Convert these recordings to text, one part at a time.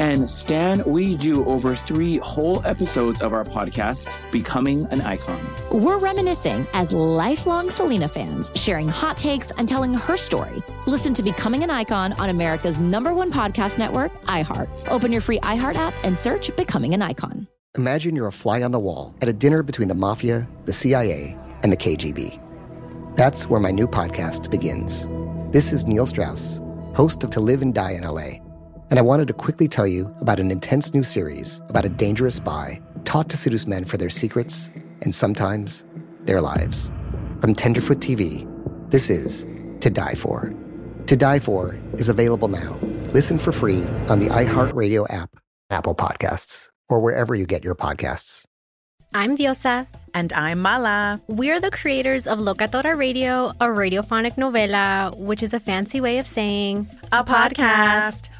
And Stan, we do over three whole episodes of our podcast, Becoming an Icon. We're reminiscing as lifelong Selena fans, sharing hot takes and telling her story. Listen to Becoming an Icon on America's number one podcast network, iHeart. Open your free iHeart app and search Becoming an Icon. Imagine you're a fly on the wall at a dinner between the mafia, the CIA, and the KGB. That's where my new podcast begins. This is Neil Strauss, host of To Live and Die in LA and I wanted to quickly tell you about an intense new series about a dangerous spy taught to seduce men for their secrets and sometimes their lives. From Tenderfoot TV, this is To Die For. To Die For is available now. Listen for free on the iHeartRadio app, Apple Podcasts, or wherever you get your podcasts. I'm Diosa. And I'm Mala. We're the creators of Locatora Radio, a radiophonic novela, which is a fancy way of saying a, podcast.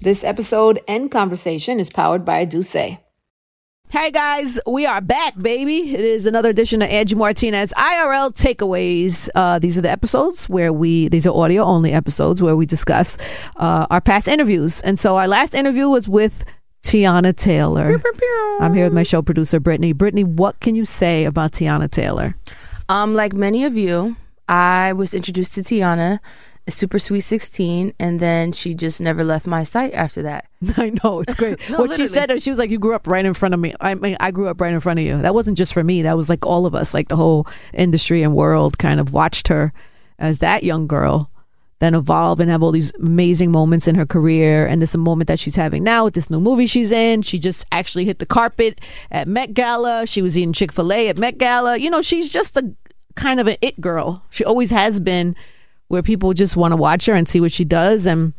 This episode and conversation is powered by Duce. Hey guys, we are back, baby. It is another edition of Angie Martinez IRL Takeaways. Uh, these are the episodes where we, these are audio only episodes where we discuss uh, our past interviews. And so our last interview was with Teyana Taylor. I'm here with my show producer, Brittany. Brittany, what can you say about Teyana Taylor? Um, like many of you, I was introduced to Teyana Super Sweet 16, and then she just never left my sight after that. I know, it's great. no, what literally. she said, she was like, You grew up right in front of me. I mean, I grew up right in front of you. That wasn't just for me, that was like all of us, like the whole industry and world kind of watched her as that young girl then evolve and have all these amazing moments in her career. And this moment that she's having now with this new movie she's in. She just actually hit the carpet at Met Gala. She was eating Chick fil A at Met Gala. You know, she's just a kind of an it girl. She always has been where people just want to watch her and see what she does. And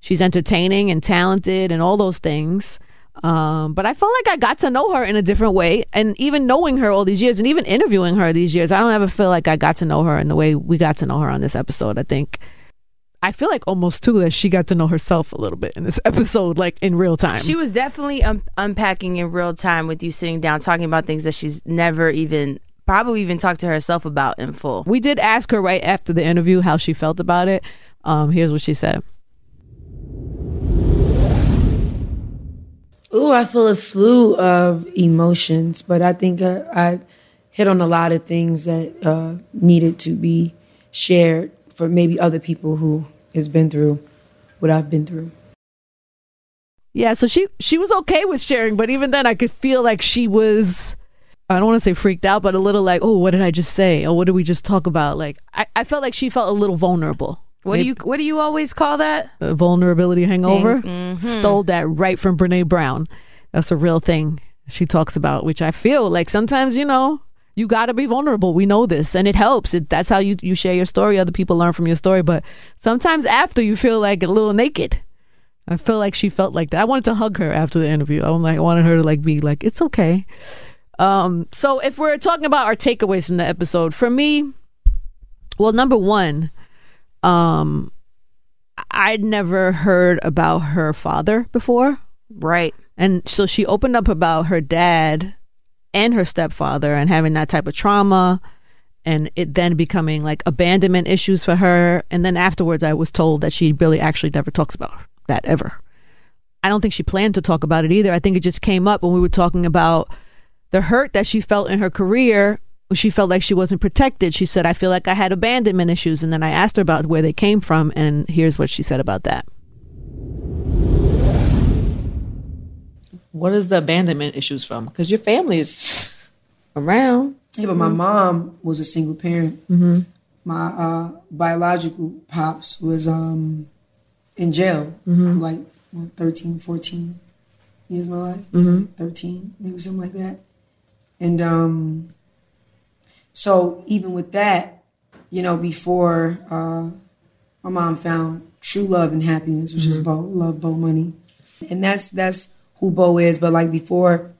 she's entertaining and talented and all those things. Um, but I felt like I got to know her in a different way. And even knowing her all these years and even interviewing her these years, I don't ever feel like I got to know her in the way we got to know her on this episode. I think I feel like almost too that she got to know herself a little bit in this episode, like in real time. She was definitely un- unpacking in real time with you sitting down, talking about things that she's never even probably even talked to herself about in full. We did ask her right after the interview how she felt about it. Um, here's what she said. Oh, I feel a slew of emotions, but I think I, I hit on a lot of things that uh, needed to be shared for maybe other people who has been through what I've been through. Yeah, so she she was okay with sharing, but even then I could feel like she was I don't want to say freaked out, but a little like, oh, what did I just say? Or what did we just talk about? Like, I, I felt like she felt a little vulnerable. What Maybe, do you What do you always call that? A vulnerability hangover. Mm-hmm. Stole that right from Brene Brown. That's a real thing she talks about, which I feel like sometimes you know you got to be vulnerable. We know this, and it helps. It, that's how you you share your story. Other people learn from your story, but sometimes after you feel like a little naked. I feel like she felt like that. I wanted to hug her after the interview. I'm like I wanted her to like be like, it's okay. Um, so if we're talking about our takeaways from the episode, for me, well, number one, um, I'd never heard about her father before. Right. And so she opened up about her dad and her stepfather and having that type of trauma and it then becoming like abandonment issues for her. And then afterwards, I was told that she really actually never talks about that ever. I don't think she planned to talk about it either. I think it just came up when we were talking about the hurt that she felt in her career she felt like she wasn't protected. She said, I feel like I had abandonment issues. And then I asked her about where they came from. And here's what she said about that. What is the abandonment issues from? Because your family is around. Yeah, but my mom was a single parent. Mm-hmm. My uh, biological pops was um, in jail, mm-hmm. like what, 13, 14 years of my life. Mm-hmm. 13, maybe something like that. And um, So even with that, you know, before uh, my mom found true love and happiness, which is Bo, love Bo Money, and that's that's who Bo is. But like before,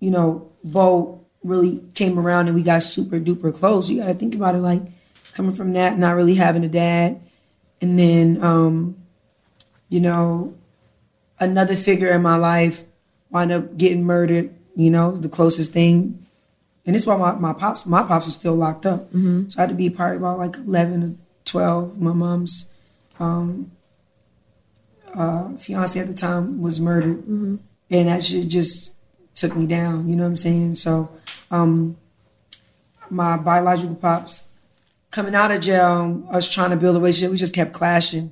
you know, Bo really came around and we got super duper close. You got to think about it like coming from that, not really having a dad, and then um, you know, another figure in my life wound up getting murdered. You know, the closest thing, and this is why my, my pops my pops was still locked up. Mm-hmm. So I had to be probably about like eleven or twelve. My mom's um, uh, fiance at the time was murdered, Mm-hmm. and that shit just took me down. You know what I'm saying? So, um, my biological pops coming out of jail, us trying to build a relationship, we just kept clashing.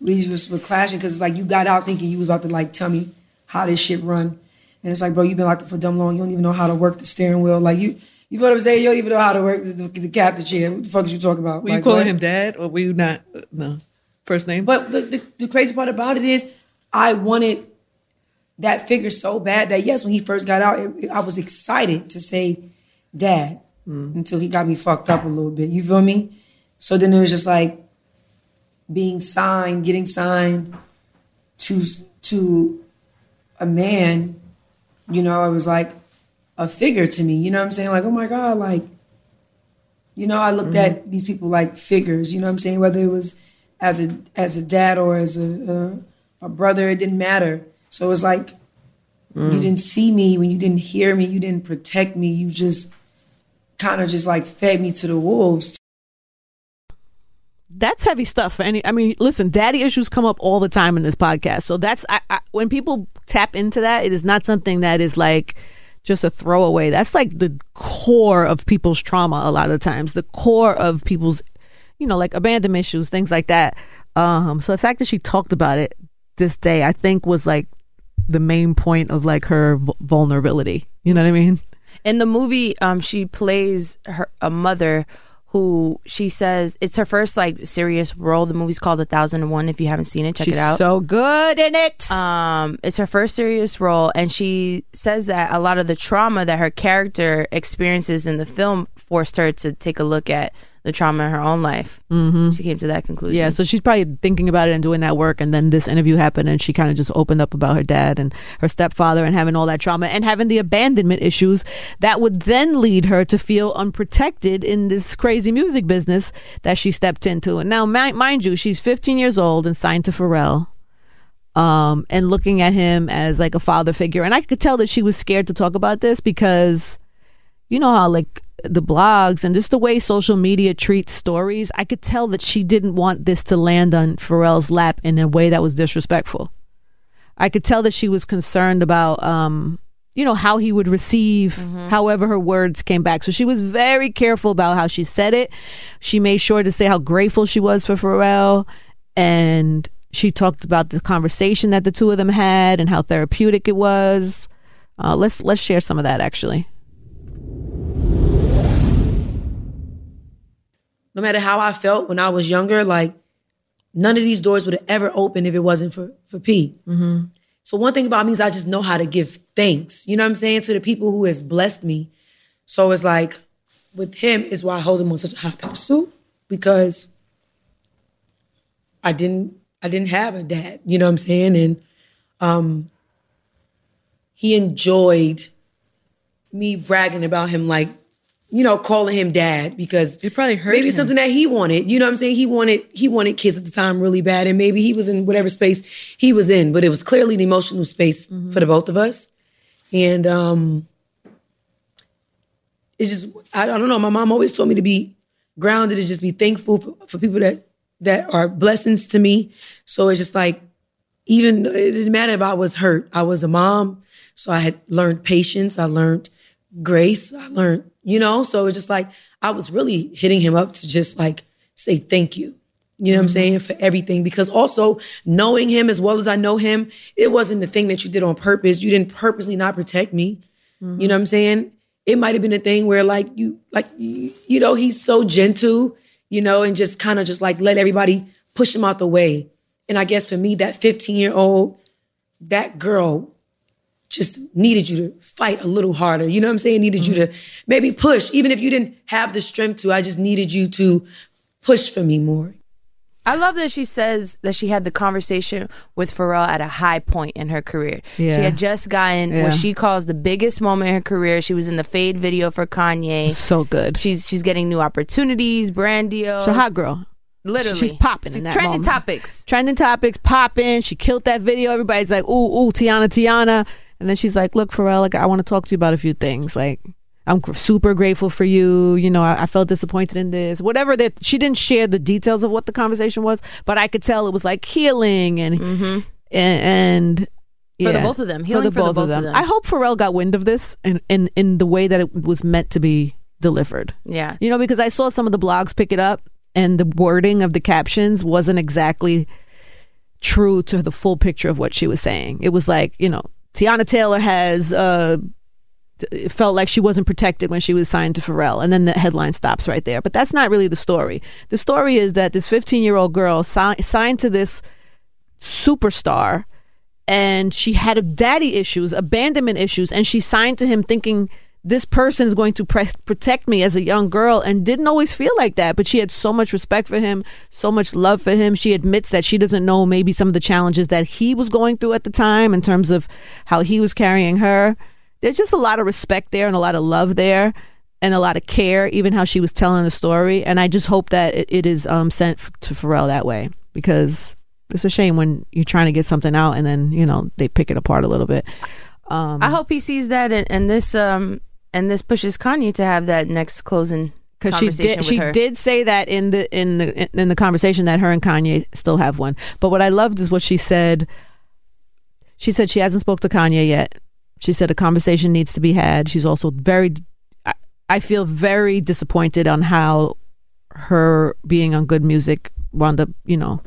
We just were clashing because it's like you got out thinking you was about to like tell me how this shit run, and it's like, bro, you've been locked up for dumb long. You don't even know how to work the steering wheel. Like you, you know what I'm saying? You don't even know how to work the, the, the captain chair. What the fuck is you talking about? Were you calling what? him dad or were you not? No. First name? But the, the, the crazy part about it is, I wanted that figure so bad that yes, when he first got out, it, I was excited to say dad mm. until he got me fucked up a little bit. You feel me? So then it was just like being signed, getting signed to to a man. You know, it was like a figure to me. You know what I'm saying? Like, oh my god, like you know, I looked mm-hmm. at these people like figures. You know what I'm saying? Whether it was as a as a dad or as a a, a brother, it didn't matter. So it was like mm. you didn't see me when you didn't hear me, you didn't protect me. You just kind of just like fed me to the wolves. That's heavy stuff. Any i mean listen daddy issues come up all the time in this podcast. So that's I, I, when people tap into that it is not something that is like just a throwaway. That's like the core of people's trauma a lot of times the core of people's you know like abandonment issues things like that. Um so the fact that she talked about it this day i think was like the main point of like her vulnerability. You know what i mean? In the movie, um, she plays her a mother who she says it's her first like serious role. The movie's called A Thousand and One. If you haven't seen it, check she's it out. so good in it um, it's her first serious role, and she says that a lot of the trauma that her character experiences in the film forced her to take a look at the trauma in her own life. Mm-hmm. She came to that conclusion. Yeah, so she's probably thinking about it and doing that work. And then this interview happened, and she kind of just opened up about her dad and her stepfather and having all that trauma and having the abandonment issues that would then lead her to feel unprotected in this crazy music business that she stepped into. And now, mi- mind you, she's 15 years old and signed to Pharrell. Um, and looking at him as like a father figure. And I could tell that she was scared to talk about this because you know how like the blogs and just the way social media treats stories, I could tell that she didn't want this to land on Pharrell's lap in a way that was disrespectful. I could tell that she was concerned about um you know how he would receive however her words came back. So she was very careful about how she said it. She made sure to say how grateful she was for Pharrell and she talked about the conversation that the two of them had and how therapeutic it was. Uh, let's let's share some of that actually. No matter how I felt when I was younger, like none of these doors would have ever opened if it wasn't for for P. So one thing about me is I just know how to give thanks. You know what I'm saying to the people who has blessed me. So it's like with him is why I hold him on such a high pedestal because I didn't I didn't have a dad. You know what I'm saying? And um, he enjoyed me bragging about him like you know, calling him dad because It probably hurt maybe him. something that he wanted. You know what I'm saying? He wanted he wanted kids at the time really bad, and maybe he was in whatever space he was in, but it was clearly an emotional space for the both of us. And um it's just I, I don't know. My mom always told me to be grounded, and just be thankful for, for people that that are blessings to me. So it's just like even it doesn't matter if I was hurt. I was a mom, so I had learned patience. I learned grace. I learned, you know. So it's just like I was really hitting him up to just like say thank you. You know what I'm mm-hmm. saying for everything because also knowing him as well as I know him, it wasn't the thing that you did on purpose. You didn't purposely not protect me. Mm-hmm. You know what I'm saying? It might have been a thing where like you like you, you know he's so gentle, you know, and just kind of just like let everybody push him out the way. And I guess for me, that 15 year old, that girl just needed you to fight a little harder. You know what I'm saying? Needed you to mm-hmm. maybe push, even if you didn't have the strength to. I just needed you to push for me more. I love that she says that she had the conversation with Pharrell at a high point in her career. Yeah. She had just gotten Yeah. what she calls the biggest moment in her career. She was in the Fade video for Kanye. So good. She's she's getting new opportunities, brand deals. She's a hot girl. Literally, She's popping She's in that trending moment. topics. Trending topics, popping. She killed that video. Everybody's like, ooh, ooh, Teyana, Teyana. And then she's like, look, Pharrell, like, I want to talk to you about a few things. Like, I'm super grateful for you. You know, I, I felt disappointed in this. Whatever that she didn't share the details of what the conversation was, but I could tell it was like healing and and, and Mm-hmm. For the both of them. Healing for the both of them. I hope Pharrell got wind of this and in, in the way that it was meant to be delivered. Yeah. You know, because I saw some of the blogs pick it up and the wording of the captions wasn't exactly true to the full picture of what she was saying. It was like, you know, Teyana Taylor has uh felt like she wasn't protected when she was signed to Pharrell and then the headline stops right there. But that's not really the story. The story is that this 15-year-old girl si- signed to this superstar and she had daddy issues, abandonment issues, and she signed to him thinking this person is going to pre- protect me as a young girl and didn't always feel like that but she had so much respect for him so much love for him. She admits that she doesn't know maybe some of the challenges that he was going through at the time in terms of how he was carrying her. There's just a lot of respect there and a lot of love there and a lot of care even how she was telling the story and i just hope that it, it is um, sent to pharrell that way because it's a shame when you're trying to get something out and then you know they pick it apart a little bit. Um, I hope he sees that and this um and this pushes Kanye to have that next closing because she did she her. did say that in the in the in the conversation that her and Kanye still have one. But what I loved is what she said. She said she hasn't spoke to Kanye yet. She said a conversation needs to be had. She's also very. I, I feel very disappointed on how her being on Good Music wound up, you know,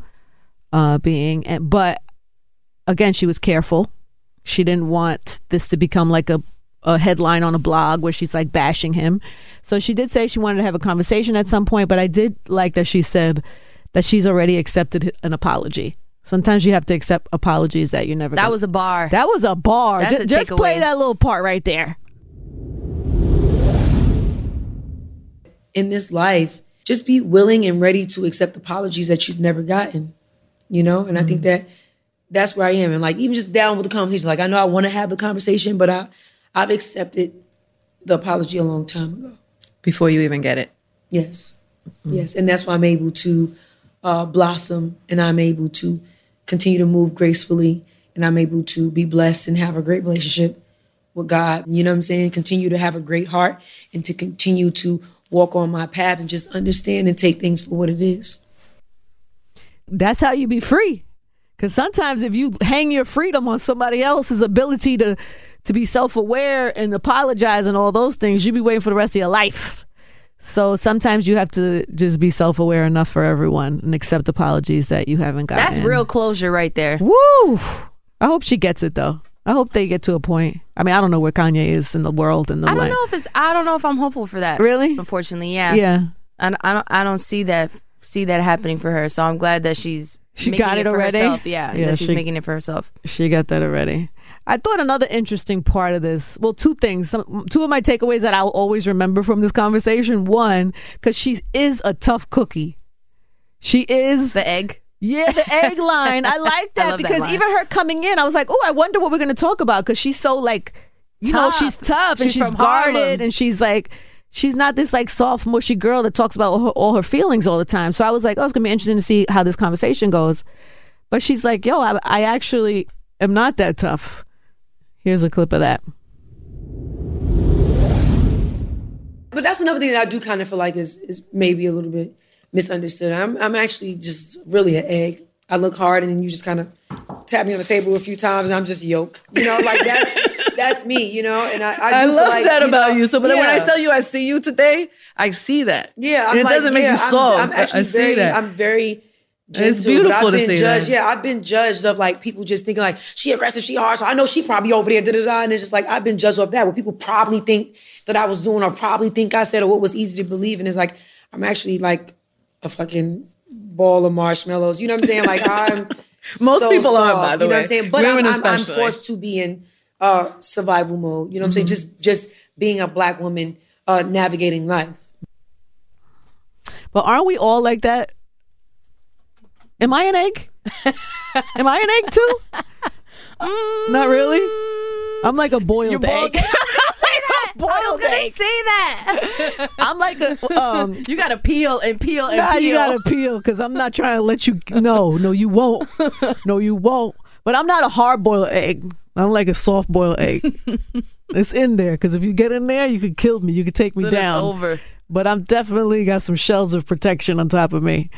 uh, being. and- But again, she was careful. She didn't want this to become like a a headline on a blog where she's like bashing him. So she did say she wanted to have a conversation at some point, but I did like that she said that she's already accepted an apology. Sometimes you have to accept apologies that you never That gonna- was a bar. that was a bar. That's Ju- a just play that little part right there. in this life, just be willing and ready to accept apologies that you've never gotten. You know, and I think Mm-hmm. that that's where I am. And like even just down with the conversation, like I know I want to have the conversation, but I I've accepted the apology a long time ago. before you even get it. Yes. Yes. And that's why I'm able to uh, blossom and I'm able to continue to move gracefully and I'm able to be blessed and have a great relationship with God. You know what I'm saying? Continue to have a great heart and to continue to walk on my path and just understand and take things for what it is. That's how you be free. Because sometimes if you hang your freedom on somebody else's ability to to be self aware and apologize and all those things, you'd be waiting for the rest of your life. So sometimes you have to just be self aware enough for everyone and accept apologies that you haven't gotten. That's real closure right there. Woo! I hope she gets it though. I hope they get to a point. I mean, I don't know where Kanye is in the world and the I don't life. know if it's. I don't know if I'm hopeful for that. Really? Unfortunately, yeah. Yeah. I, I don't. I don't see that. See that happening for her. So I'm glad that she's She making got it for already? herself. Yeah, Yeah, that she's she- making it for herself. She got that already. I thought another interesting part of this, well, two things. Some, two of my takeaways that I'll always remember from this conversation. One, because she is a tough cookie. She is. The egg. Yeah, the egg line. I like that that because line. even her coming in, I was like, oh, I wonder what we're going to talk about because she's so like, you know, Tough. she's tough and She's she's guarded Harlem. and she's like, she's not this like soft, mushy girl that talks about all her, all her feelings all the time. So I was like, oh, it's going to be interesting to see how this conversation goes. But she's like, yo, I, I actually am not that tough. Here's a clip of that. But that's another thing that I do kind of feel like is is maybe a little bit misunderstood. I'm I'm actually just really an egg. I look hard and then you just kind of tap me on the table a few times and I'm just yolk. You know, like that's that's me, you know? And I I, I love like, that about know, you. So, but then when I tell you I see you today, I see that. Yeah, I'm and it like, doesn't make yeah, you I'm- soft. I'm, actually I see very, that. I'm very gentle. It's beautiful I've to been see judged. that. Yeah, I've been judged of like people just thinking like she aggressive, she hard, so I know she probably over there, da da da. And it's just like I've been judged of that. What people probably think that I was doing, or probably think I said, or what was easy to believe. And it's like I'm actually like a fucking ball of marshmallows. You know what I'm saying? Like I'm Most so people are, by the you know way. what I'm saying? But I'm, I'm, I'm forced to be in uh, survival mode. You know what I'm saying? Just just being a black woman uh, navigating life. But aren't we all like that? Am I an egg? Am I an egg too? Not really. I'm like a boiled egg. boiled I was gonna egg. say that. I'm like a um. you gotta peel and peel and Nah, peel. you gotta peel because I'm not trying to let you. No, no, you won't. No, you won't. But I'm not a hard boiled egg. I'm like a soft boiled egg. it's in there because if you get in there, you could kill me. You could take me Then down. over. But I'm definitely got some shells of protection on top of me.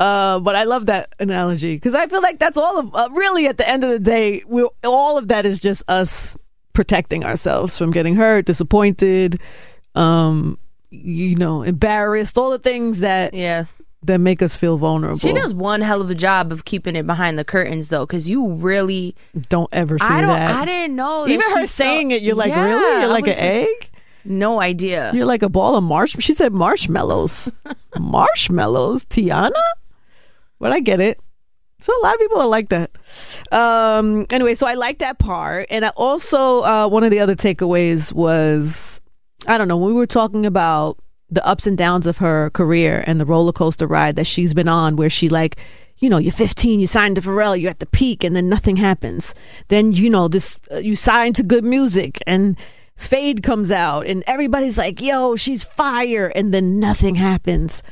Uh, but I love that analogy because I feel like that's all of uh, really at the end of the day, we all of that is just us protecting ourselves from getting hurt, disappointed, um, you know, embarrassed, all the things that Yeah. that make us feel vulnerable. She does one hell of a job of keeping it behind the curtains, though, because you really. Don't ever say I don't. that. I didn't know. that Even her saying felt- it, you're like, Yeah, really? You're like an egg? No idea. You're like a ball of marsh. She said marshmallows. marshmallows, Teyana. But I get it. So a lot of people are like that. Um. Anyway, so I like that part, and I also uh, one of the other takeaways was, I don't know, we were talking about the ups and downs of her career and the roller coaster ride that she's been on, where she like. You know, you're 15, you signed to Pharrell, you're at the peak, and then nothing happens. Then, you know, this uh, you sign to good music, and Fade comes out and everybody's like, yo, she's fire. And then nothing happens.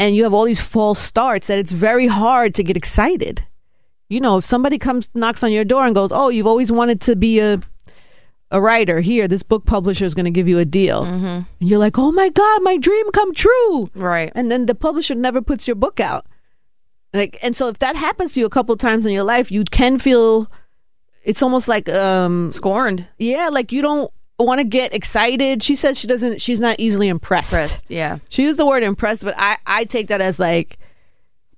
And you have all these false starts that it's very hard to get excited. You know, if somebody comes, knocks on your door and goes, oh, you've always wanted to be a, a writer here, this book publisher is going to give you a deal. And you're like, oh my God, my dream come true. Right. And then the publisher never puts your book out. Like, and so if that happens to you a couple times in your life, you can feel it's almost like um Scorned. yeah, like you don't want to get excited. She says she doesn't. She's not easily impressed. Pressed. Yeah. She used the word impressed, but I I take that as like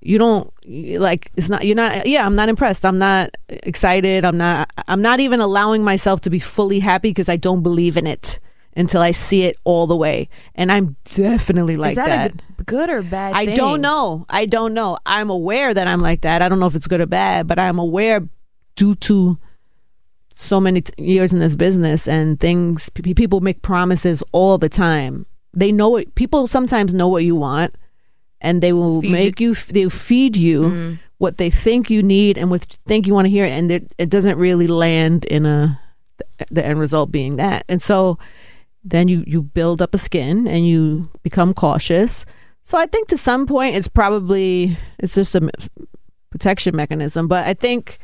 you don't like it's not you're not yeah i'm not impressed i'm not excited i'm not i'm not even allowing myself to be fully happy because i don't believe in it until i see it all the way and i'm definitely like Is that, that, good, good or bad? I thing? don't know. I don't know. I'm aware that I'm like that. I don't know if it's good or bad, but I'm aware due to so many t- years in this business and things p- people make promises all the time. They know it. People sometimes know what you want and they will Feed make you, f they feed you mm-hmm. what they think you need and what think you want to hear and it it doesn't really land in a the end result being that. And so then you you build up a skin and you become cautious. So I think to some point it's probably it's just a protection mechanism, but I think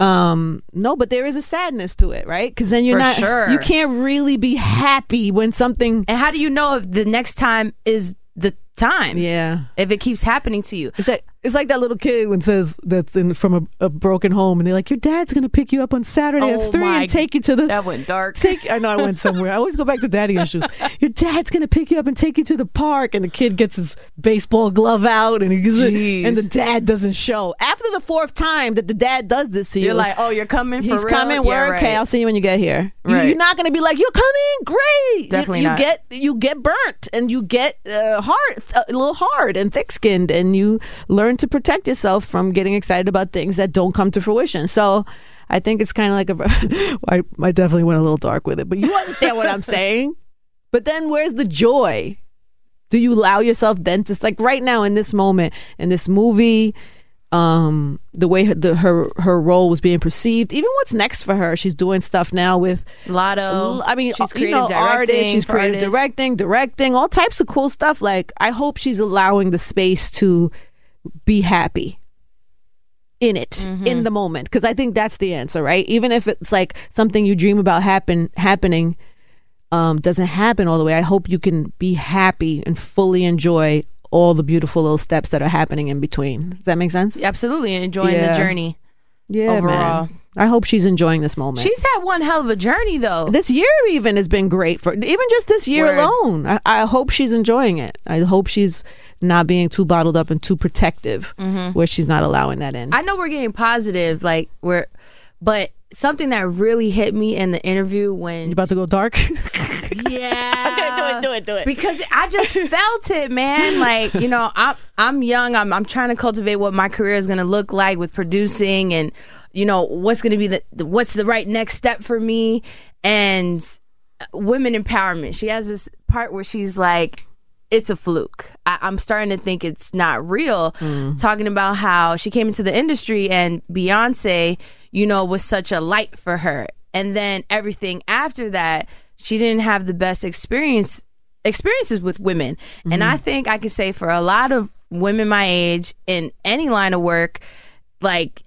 um no but there is a sadness to it right because then you're For not sure. you can't really be happy when something And how do you know if the next time is the time? yeah If it keeps happening to you. is like it's like that little kid when says that's in from a, a broken home and they're like your dad's gonna pick you up on saturday Oh at three and take you to the That went dark. take I know I went somewhere. I always go back to daddy issues. Your dad's gonna pick you up and take you to the park, and the kid gets his baseball glove out, and he's Jeez. and the dad doesn't show. After the fourth time that the dad does this to you, You're like, oh, you're coming for he's real? coming. Yeah, Word, right. okay, I'll see you when you get here. You, Right. You're not gonna be like, you're coming, great. You- Definitely you, not. get you get burnt, and you get uh, hard, a little hard and thick skinned, and you learn to protect yourself from getting excited about things that don't come to fruition. So. I think it's kind of like a. I, I definitely went a little dark with it, but you understand what I'm saying. But then where's the joy? Do you allow yourself then to like right now in this moment in this movie, um, the way her, the, her her role was being perceived, even what's next for her? She's doing stuff now with Lotto. I mean, she's you know, directing. artists. She's creative artists. directing, directing, all types of cool stuff. Like, I hope she's allowing the space to be happy in it Mm-hmm. in the moment because I think that's the answer, right? Even if it's like something you dream about happen happening um doesn't happen all the way. I hope you can be happy and fully enjoy all the beautiful little steps that are happening in between. Does that make sense? Absolutely enjoying Yeah. the journey. Yeah, Overall. man. I hope she's enjoying this moment. She's had one hell of a journey, though. this year even has been great for even just this year Word. alone. I, I hope she's enjoying it. I hope she's not being too bottled up and too protective, where she's not allowing that in. Mm-hmm. I know we're getting positive, like we're, but something that really hit me in the interview when you about to go dark? yeah, do it, do it. because I just felt it, man. Like you know, I'm I'm young. I'm I'm trying to cultivate what my career is going to look like with producing and you know, what's going to be the, the what's the right next step for me and women empowerment. She has this part where she's like, it's a fluke. I, am starting to think it's not real. Mm. Talking about how she came into the industry and Beyonce, you know, was such a light for her. And then everything after that, she didn't have the best experience experiences with women. Mm-hmm. And I think I can say for a lot of women my age in any line of work, like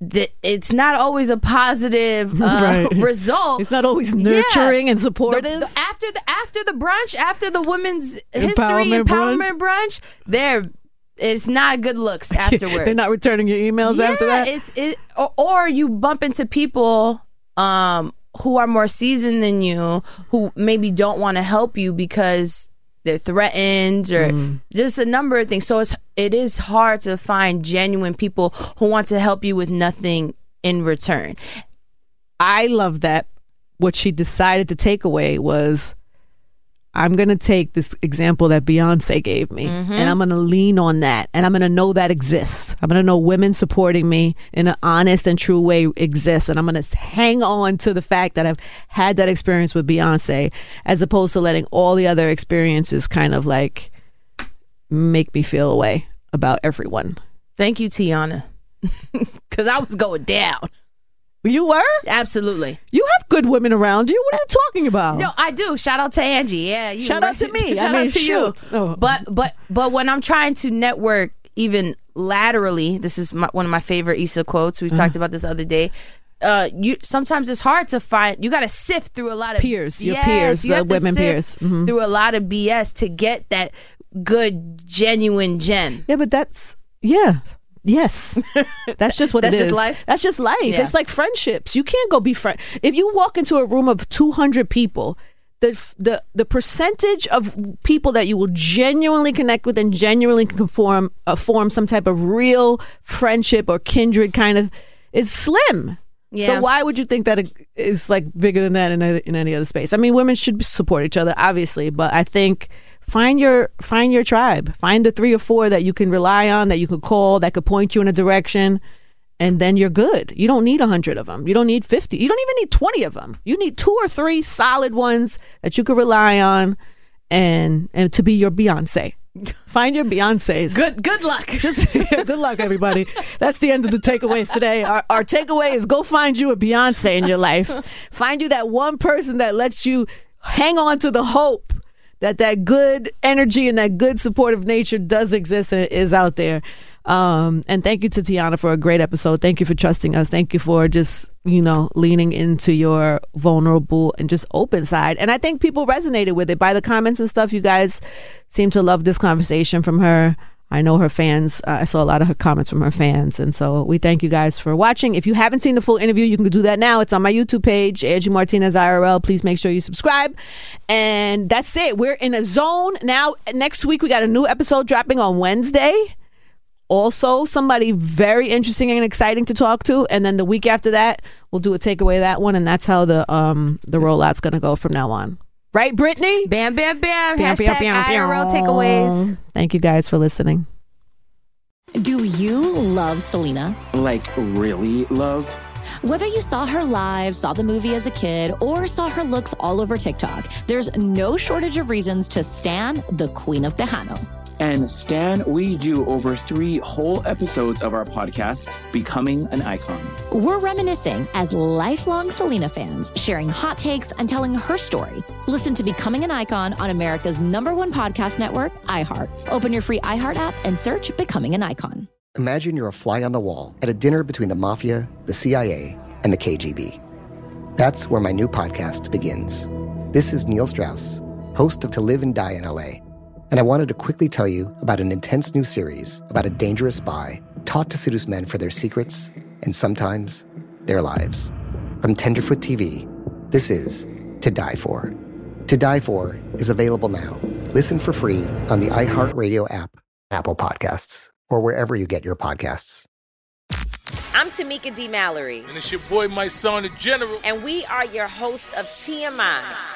that it's not always a positive uh, right. result. It's not always nurturing yeah. and supportive. The, the, after the after the brunch, after the women's history empowerment, empowerment brunch, brunch there it's not good looks afterwards. They're not returning your emails yeah, after that. It's it, or, or you bump into people um, who are more seasoned than you, who maybe don't want to help you because they're threatened or mm. just a number of things. So it's it is hard to find genuine people who want to help you with nothing in return. I love that what she decided to take away was I'm going to take this example that Beyonce gave me mm-hmm. and I'm going to lean on that and I'm going to know that exists. I'm going to know women supporting me in an honest and true way exists. And I'm going to hang on to the fact that I've had that experience with Beyonce as opposed to letting all the other experiences kind of like make me feel away about everyone. Thank you, Teyana. Because I was going down. You were? Absolutely. You have good women around you. What are you talking about? No, I do. Shout out to Angie. Yeah. You, Shout out to me. Shout I mean, out to shoot. you. Oh. But but but when I'm trying to network even laterally, this is my, one of my favorite Issa quotes. We uh-huh. talked about this other day. Uh, you sometimes it's hard to find. You got to sift through a lot of peers, your yes, peers, you the women peers, mm-hmm. through a lot of BS to get that good, genuine gem. Yeah, but that's yeah. Yes, that's just what that's it is. Just life. That's just life. Yeah. It's like friendships. You can't go be friend. If you walk into a room of two hundred people, the the the percentage of people that you will genuinely connect with and genuinely conform uh, form some type of real friendship or kindred kind of is slim. Yeah. So why would you think that it is like bigger than that in, a, in any other space? I mean, women should support each other, obviously, but I think find your find your tribe. Find the three or four that you can rely on that you could call that could point you in a direction and then you're good. You don't need a 100 of them you don't need 50 you don't even need 20 of them you need two or three solid ones that you could rely on and and to be your beyonce. Find your beyonces. Good good luck. Just good luck everybody. That's the end of the takeaways today. Our, our takeaway is go find you a beyonce in your life. Find you that one person that lets you hang on to the hope that that good energy and that good supportive nature does exist and is out there. Um, and thank you to Teyana for a great episode. Thank you for trusting us. Thank you for just, you know, leaning into your vulnerable and just open side. And I think people resonated with it by the comments and stuff. You guys seem to love this conversation from her. I know her fans. Uh, I saw a lot of her comments from her fans, and so we thank you guys for watching. If you haven't seen the full interview, you can do that now. It's on my YouTube page, Angie Martinez IRL. Please make sure you subscribe. And that's it. We're in a zone now. Next week we got a new episode dropping on Wednesday. Also, somebody very interesting and exciting to talk to, and then the week after that, we'll do a takeaway of that one, and that's how the um the rollout's going to go from now on. Right, Brittany? Bam, bam, bam. bam Hashtag bam, bam, IRL takeaways. Thank you guys for listening. Do you love Selena? Like, really love? Whether you saw her live, saw the movie as a kid, or saw her looks all over TikTok, there's no shortage of reasons to stand the Queen of Tejano. And Stan, we do over three whole episodes of our podcast, Becoming an Icon. We're reminiscing as lifelong Selena fans, sharing hot takes and telling her story. Listen to Becoming an Icon on America's number one podcast network, iHeart. Open your free iHeart app and search Becoming an Icon. Imagine you're a fly on the wall at a dinner between the mafia, the CIA, and the KGB. That's where my new podcast begins. This is Neil Strauss, host of To Live and Die in LA and I wanted to quickly tell you about an intense new series about a dangerous spy taught to seduce men for their secrets and sometimes their lives. From Tenderfoot TV, this is To Die For. To Die For is available now. Listen for free on the iHeartRadio app, Apple Podcasts, or wherever you get your podcasts. I'm Tamika D. Mallory. And it's your boy, Mysonne, the General. And we are your hosts of TMI.